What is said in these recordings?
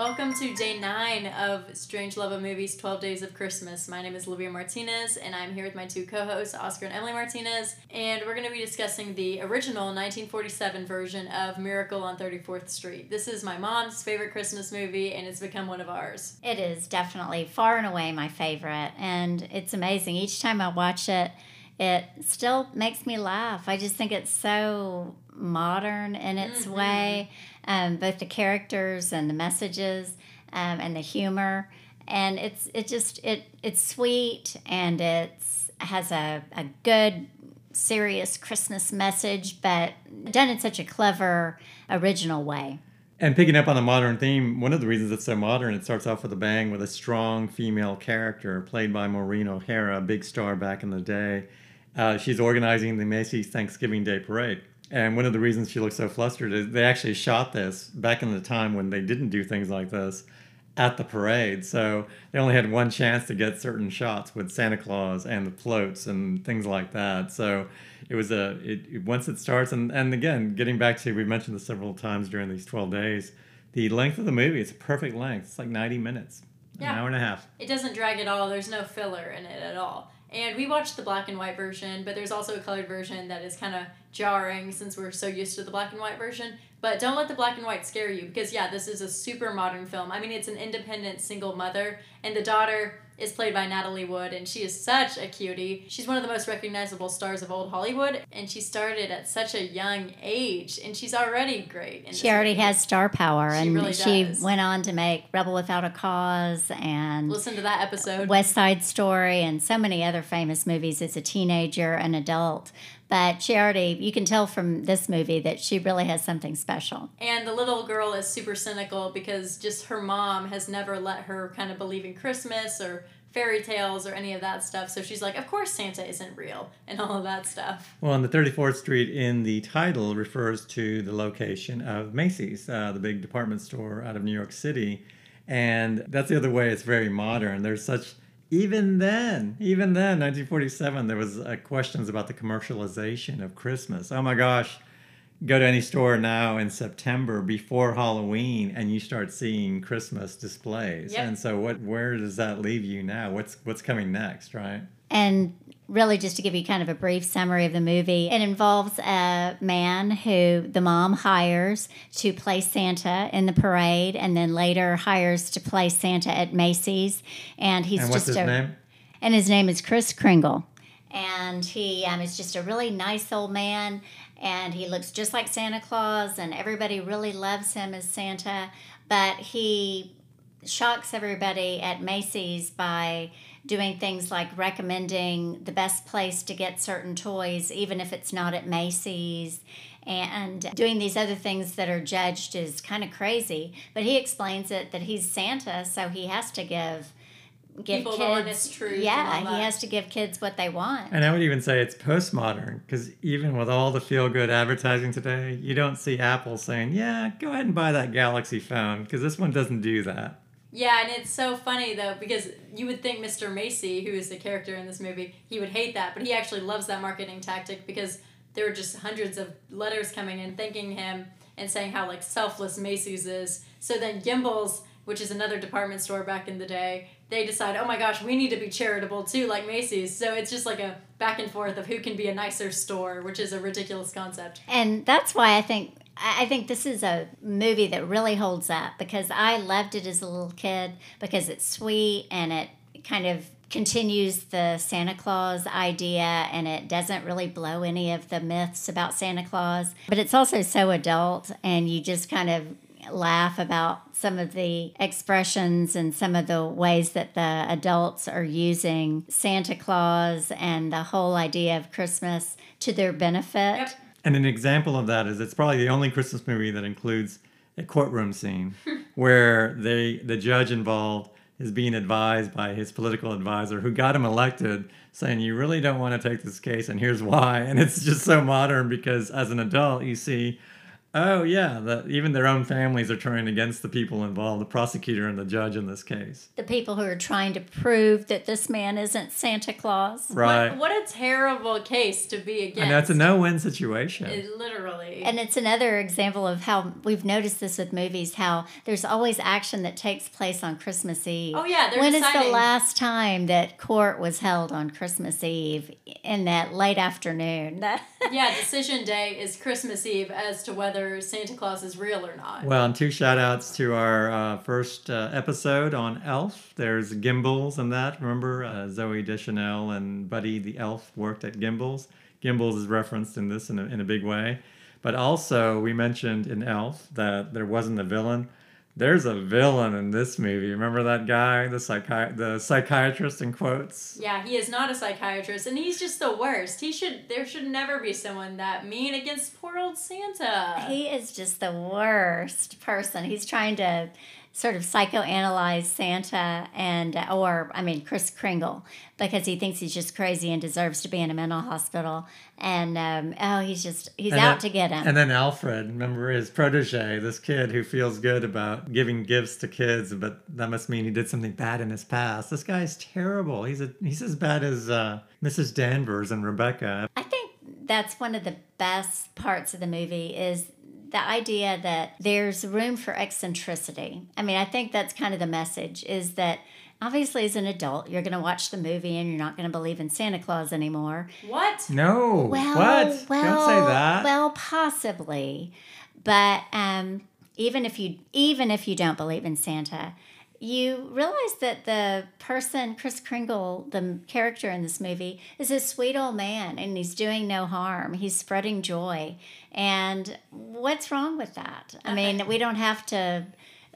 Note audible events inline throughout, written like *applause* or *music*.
Welcome to day nine of Strange Love of Movies 12 Days of Christmas. My name is Olivia Martinez, and I'm here with my two co hosts, Oscar and Emily Martinez. And we're going to be discussing the original 1947 version of Miracle on 34th Street. This is my mom's favorite Christmas movie, and it's become one of ours. It is definitely far and away my favorite, and it's amazing. Each time I watch it, it still makes me laugh. I just think it's so modern in its mm-hmm. way, um, both the characters and the messages um, and the humor. And it's it just it it's sweet and it's has a, a good serious Christmas message, but done in such a clever original way. And picking up on the modern theme, one of the reasons it's so modern, it starts off with a bang with a strong female character played by Maureen O'Hara, a big star back in the day uh, she's organizing the Macy's Thanksgiving Day Parade. And one of the reasons she looks so flustered is they actually shot this back in the time when they didn't do things like this at the parade. So they only had one chance to get certain shots with Santa Claus and the floats and things like that. So it was a it, once it starts and and again getting back to we mentioned this several times during these 12 days. The length of the movie it's a perfect length. It's like 90 minutes. Yeah. An hour and a half. It doesn't drag at all. There's no filler in it at all. And we watched the black and white version, but there's also a colored version that is kind of jarring since we're so used to the black and white version. But don't let the black and white scare you because, yeah, this is a super modern film. I mean, it's an independent single mother, and the daughter is played by Natalie Wood, and she is such a cutie. She's one of the most recognizable stars of old Hollywood, and she started at such a young age, and she's already great. she already movie. has star power, she and really she does. went on to make Rebel Without a Cause and listen to that episode, West Side Story, and so many other famous movies as a teenager and adult. But Charity, you can tell from this movie that she really has something special. And the little girl is super cynical because just her mom has never let her kind of believe in Christmas or fairy tales or any of that stuff. So she's like, of course Santa isn't real *laughs* and all of that stuff. Well, on the 34th Street in the title refers to the location of Macy's, uh, the big department store out of New York City. And that's the other way it's very modern. There's such, even then, even then, 1947, there was uh, questions about the commercialization of Christmas. Oh my gosh, go to any store now in September before Halloween and you start seeing Christmas displays. Yep. And so what where does that leave you now? What's what's coming next, right? And really just to give you kind of a brief summary of the movie, it involves a man who the mom hires to play Santa in the parade and then later hires to play Santa at Macy's and he's and just his a, name? And his name is Kris Kringle. And he um, is just a really nice old man and he looks just like Santa Claus, and everybody really loves him as Santa. But he shocks everybody at Macy's by doing things like recommending the best place to get certain toys, even if it's not at Macy's, and doing these other things that are judged as kind of crazy. But he explains it that he's Santa, so he has to give give People kids truth. Yeah, he has to give kids what they want. And I would even say it's postmodern because even with all the feel good advertising today, you don't see Apple saying, "Yeah, go ahead and buy that Galaxy phone," because this one doesn't do that. Yeah, and it's so funny though because you would think Mr. Macy, who is the character in this movie, he would hate that, but he actually loves that marketing tactic because there were just hundreds of letters coming in thanking him and saying how like selfless Macy's is. So then Gimbels, which is another department store back in the day, they decide, oh my gosh, we need to be charitable too, like Macy's. So it's just like a back and forth of who can be a nicer store, which is a ridiculous concept. And that's why I think I think this is a movie that really holds up because I loved it as a little kid because it's sweet and it kind of continues the Santa Claus idea and it doesn't really blow any of the myths about Santa Claus. But it's also so adult and you just kind of laugh about some of the expressions and some of the ways that the adults are using Santa Claus and the whole idea of Christmas to their benefit. Yep. And an example of that is it's probably the only Christmas movie that includes a courtroom scene *laughs* where they the judge involved is being advised by his political advisor who got him elected saying you really don't want to take this case and here's why. And it's just so modern because as an adult you see Oh yeah, the, even their own families are turning against the people involved, the prosecutor and the judge in this case. The people who are trying to prove that this man isn't Santa Claus. Right. What, what a terrible case to be against. I know it's a no-win situation. It literally. And it's another example of how we've noticed this with movies how there's always action that takes place on Christmas Eve. Oh, yeah, they're When is the last time that court was held on Christmas Eve in that late afternoon? *laughs* Yeah, decision day is Christmas Eve as to whether Santa Claus is real or not. Well, and two shout outs to our uh, first uh, episode on Elf. There's Gimbels and that. Remember, uh, Zooey Deschanel and Buddy the Elf worked at Gimbels. Gimbels is referenced in this in a, in a big way. But also, we mentioned in Elf that there wasn't a villain. There's a villain in this movie. Remember that guy, the psychi- the psychiatrist in quotes? Yeah, he is not a psychiatrist, and he's just the worst. He should. There should never be someone that mean against poor old Santa. he is just the worst person. He's trying to sort of psychoanalyze Santa and or I mean Kris Kringle because he thinks he's just crazy and deserves to be in a mental hospital and um, oh he's just he's And out then- to get him. And then Alfred, remember his protege, this kid who feels good about giving gifts to kids, but that must mean he did something bad in his past. This guy's terrible. He's a he's as bad as uh, Mrs. Danvers and Rebecca. I think that's one of the best parts of the movie is the idea that there's room for eccentricity. I mean, I think that's kind of the message is that obviously as an adult you're going to watch the movie and you're not going to believe in Santa Claus anymore. What? No, Well, what? well, Don't say that. Well, possibly, but um, even if you even if you don't believe in Santa, you realize that the person Kris Kringle, the character in this movie, is a sweet old man, and he's doing no harm. He's spreading joy, and what's wrong with that? I mean, we don't have to.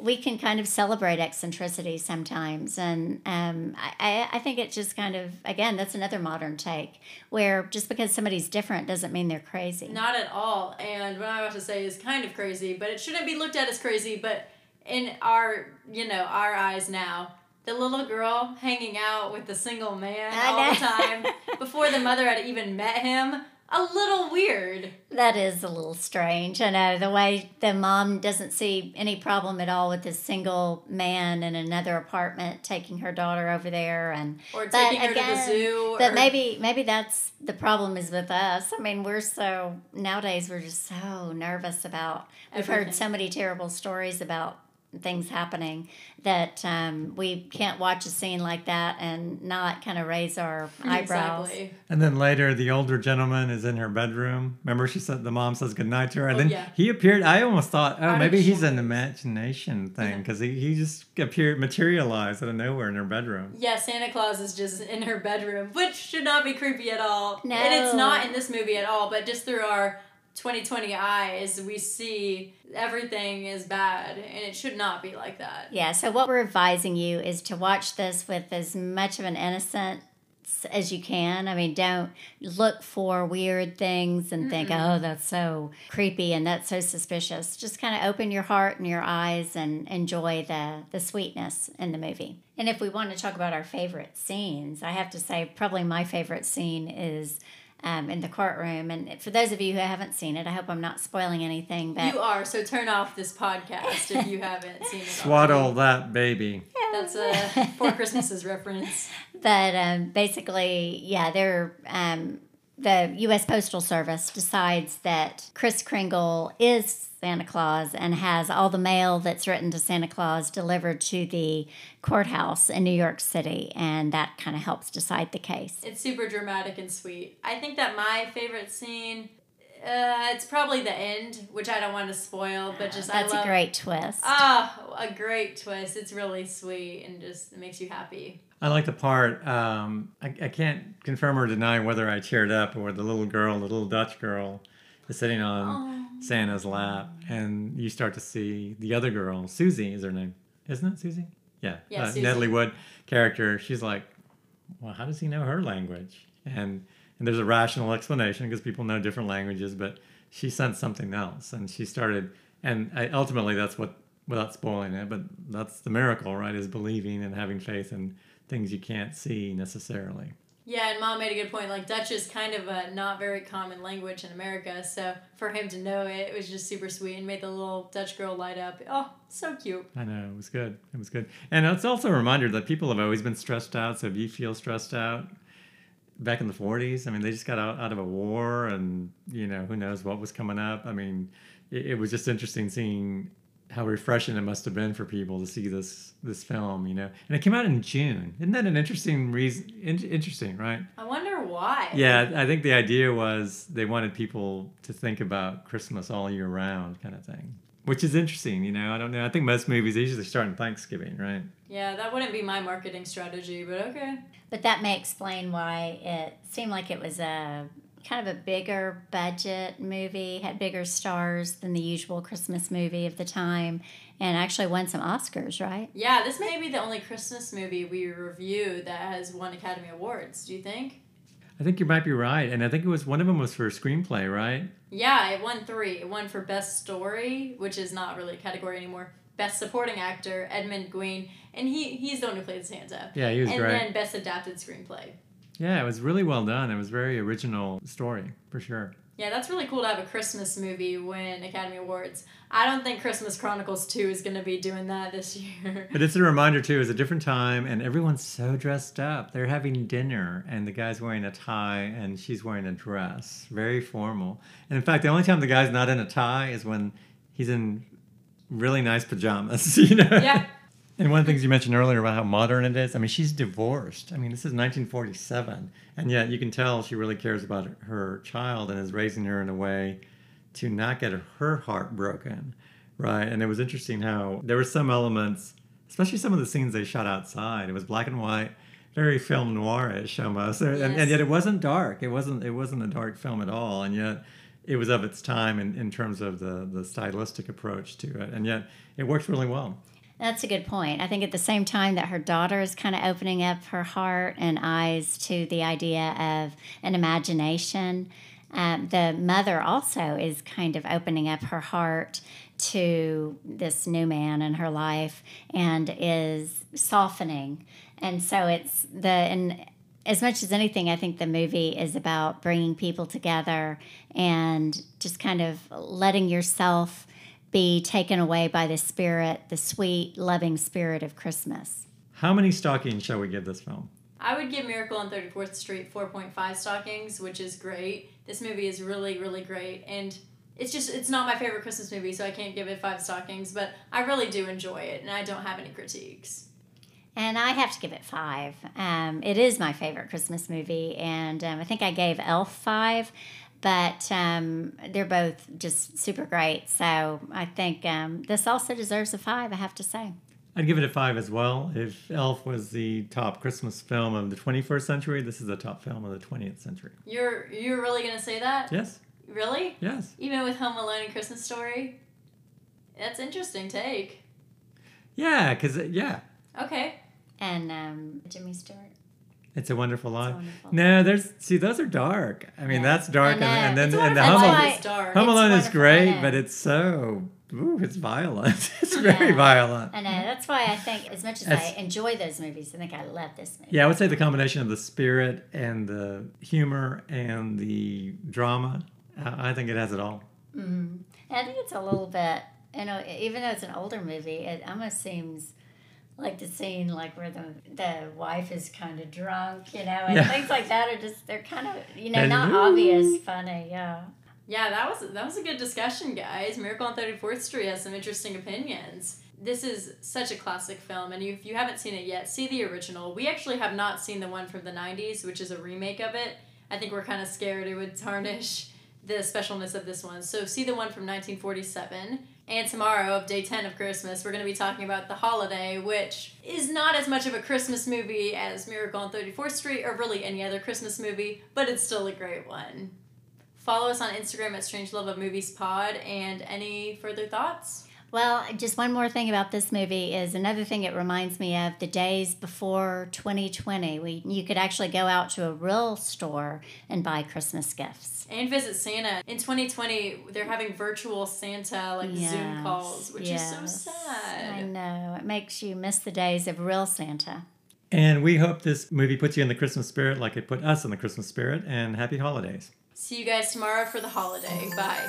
We can kind of celebrate eccentricity sometimes, and um, I, I- I think it just kind of again that's another modern take where just because somebody's different doesn't mean they're crazy. Not at all. And what I'm about to say is kind of crazy, but it shouldn't be looked at as crazy. But in our, you know, our eyes now, the little girl hanging out with the single man all the time *laughs* before the mother had even met him, a little weird. That is a little strange. I know the way the mom doesn't see any problem at all with this single man in another apartment taking her daughter over there, and Or taking her to the zoo. but or- maybe maybe that's the problem is with us. I mean, we're so nowadays we're just so nervous about. We've Everything. heard so many terrible stories about things happening that um, we can't watch a scene like that and not kind of raise our eyebrows. Exactly. And then later, the older gentleman is in her bedroom. Remember, she said the mom says goodnight to her, and Oh, then yeah. he appeared. I almost thought, oh, Out maybe he's an imagination thing because he, he just appeared materialized out of nowhere in her bedroom. Yeah, Santa Claus is just in her bedroom, which should not be creepy at all. No. And it's not in this movie at all, but just through our 2020 eyes, we see everything is bad, and it should not be like that. Yeah, so what we're advising you is to watch this with as much of an innocence as you can. I mean, don't look for weird things and think, oh, that's so creepy and that's so suspicious. Just kind of open your heart and your eyes and enjoy the, the sweetness in the movie. And if we want to talk about our favorite scenes, I have to say, probably my favorite scene is. Um, in the courtroom, and for those of you who haven't seen it, I hope I'm not spoiling anything. But You are, so turn off this podcast if you haven't seen it. Swaddle already. that baby. That's a Four Christmases reference. *laughs* but um, basically, yeah, they're um, the U.S. Postal Service decides that Kris Kringle is Santa Claus and has all the mail that's written to Santa Claus delivered to the courthouse in New York City, and that kind of helps decide the case. It's super dramatic and sweet. I think that my favorite scene, uh, it's probably the end, which I don't want to spoil, but just That's I love. That's a great twist. Ah, a great twist. It's really sweet and just makes you happy. I like the part. Um, I, I can't confirm or deny whether I cheered up or the little girl, the little Dutch girl, is sitting on Santa's lap, and you start to see the other girl, Susie is her name, isn't it? Susie? Yeah. Yeah, uh, Susie. Natalie Wood character. She's like, well, how does he know her language? And and there's a rational explanation because people know different languages, but she sensed something else, and she started. And I, ultimately, that's what, without spoiling it, but that's the miracle, right? Is believing and having faith in things you can't see necessarily. Yeah, and mom made a good point. Like Dutch is kind of a not very common language in America, so for him to know it, it was just super sweet and made the little Dutch girl light up. Oh, so cute. I know it was good. It was good, and it's also a reminder that people have always been stressed out. So if you feel stressed out, back in the '40s, I mean, they just got out, out of a war, and you know who knows what was coming up. I mean, it, it was just interesting seeing how refreshing it must have been for people to see this this film, you know. And it came out in June. Isn't that an interesting reason? In, interesting, right? I wonder why. Yeah, I think the idea was they wanted people to think about Christmas all year round, kind of thing. Which is interesting, you know. I don't know. I think most movies usually start on Thanksgiving, right? Yeah, that wouldn't be my marketing strategy, but okay. But that may explain why it seemed like it was a kind of a bigger budget movie, had bigger stars than the usual Christmas movie of the time, and actually won some Oscars, right? Yeah, this may be the only Christmas movie we review that has won Academy Awards. Do you think? I think you might be right, and I think it was one of them was for a screenplay, right? Yeah, it won three. It won for Best Story, which is not really a category anymore. Best Supporting Actor, Edmund Gwenn, and he he's the one who played Santa. Yeah, he was and great. And then Best Adapted Screenplay. Yeah, it was really well done. It was very original story for sure. Yeah, that's really cool to have a Christmas movie win Academy Awards. I don't think Christmas Chronicles 2 is going to be doing that this *laughs* year. But it's a reminder, too, it's a different time, and everyone's so dressed up. They're having dinner, and the guy's wearing a tie, and she's wearing a dress. Very formal. And in fact, the only time the guy's not in a tie is when he's in really nice pajamas, *laughs* you know? Yeah. And one of the things you mentioned earlier about how modern it is, I mean, she's divorced. I mean, this is 1947, and yet you can tell she really cares about her child and is raising her in a way to not get her heart broken, right? And it was interesting how there were some elements, especially some of the scenes they shot outside. It was black and white, very film noirish almost, and, and yet it wasn't dark. It wasn't. It wasn't a dark film at all, and yet it was of its time in, in terms of the the stylistic approach to it, and yet it works really well. That's a good point. I think at the same time that her daughter is kind of opening up her heart and eyes to the idea of an imagination, um, the mother also is kind of opening up her heart to this new man in her life and is softening. And so it's the, and as much as anything, I think the movie is about bringing people together and just kind of letting yourself be taken away by the spirit, the sweet, loving spirit of Christmas. How many stockings shall we give this film? I would give Miracle on 34th Street 4.5 stockings, which is great. This movie is really, really great. And it's just, it's not my favorite Christmas movie, so I can't give it five stockings, but I really do enjoy it, and I don't have any critiques. And I have to give it five. Um, it is my favorite Christmas movie, and um, I think I gave Elf five, but um, they're both just super great. So I think um, this also deserves a five, I have to say. I'd give it a five as well. If Elf was the top Christmas film of the 21st century, this is the top film of the 20th century. You're you're really gonna say that? Yes, Really? yes. Even with Home Alone and Christmas Story? That's interesting take. Yeah, because, yeah, Okay. And um, Jimmy Stewart. It's a wonderful life. Wonderful. No, there's, see, those are dark. I mean, Yeah. that's dark. And, and then and the Home, Alone- is dark. Home Alone is great, but it's so, ooh, it's violent. *laughs* It's very Yeah. violent. I know. That's why I think, as much as That's- I enjoy those movies, I think I love this movie. Yeah, I would say the combination of the spirit and the humor and the drama, I I think it has it all. hmm And I think it's a little bit, you know, even though it's an older movie, it almost seems like the scene like where the the wife is kind of drunk, you know, and Yeah. things like that are just they're kind of you know And not ooh. obvious funny, yeah. Yeah, that was that was a good discussion, guys. Miracle on 34th Street has some interesting opinions. This is such a classic film, and if you haven't seen it yet, see the original. We actually have not seen the one from the 90s, which is a remake of it. I think we're kind of scared it would tarnish the specialness of this one. So see the one from 1947. And tomorrow, of day 10 of Christmas, we're going to be talking about The Holiday, which is not as much of a Christmas movie as Miracle on 34th Street or really any other Christmas movie, but it's still a great one. Follow us on Instagram at Strange Love of Movies Pod. And any further thoughts? Well, just one more thing about this movie is another thing it reminds me of the days before 2020. We you could actually go out to a real store and buy Christmas gifts. And visit Santa. In 2020, they're having virtual Santa like Zoom calls, which is so sad. I know. It makes you miss the days of real Santa. And we hope this movie puts you in the Christmas spirit like it put us in the Christmas spirit. And happy holidays. See you guys tomorrow for the holiday. Bye.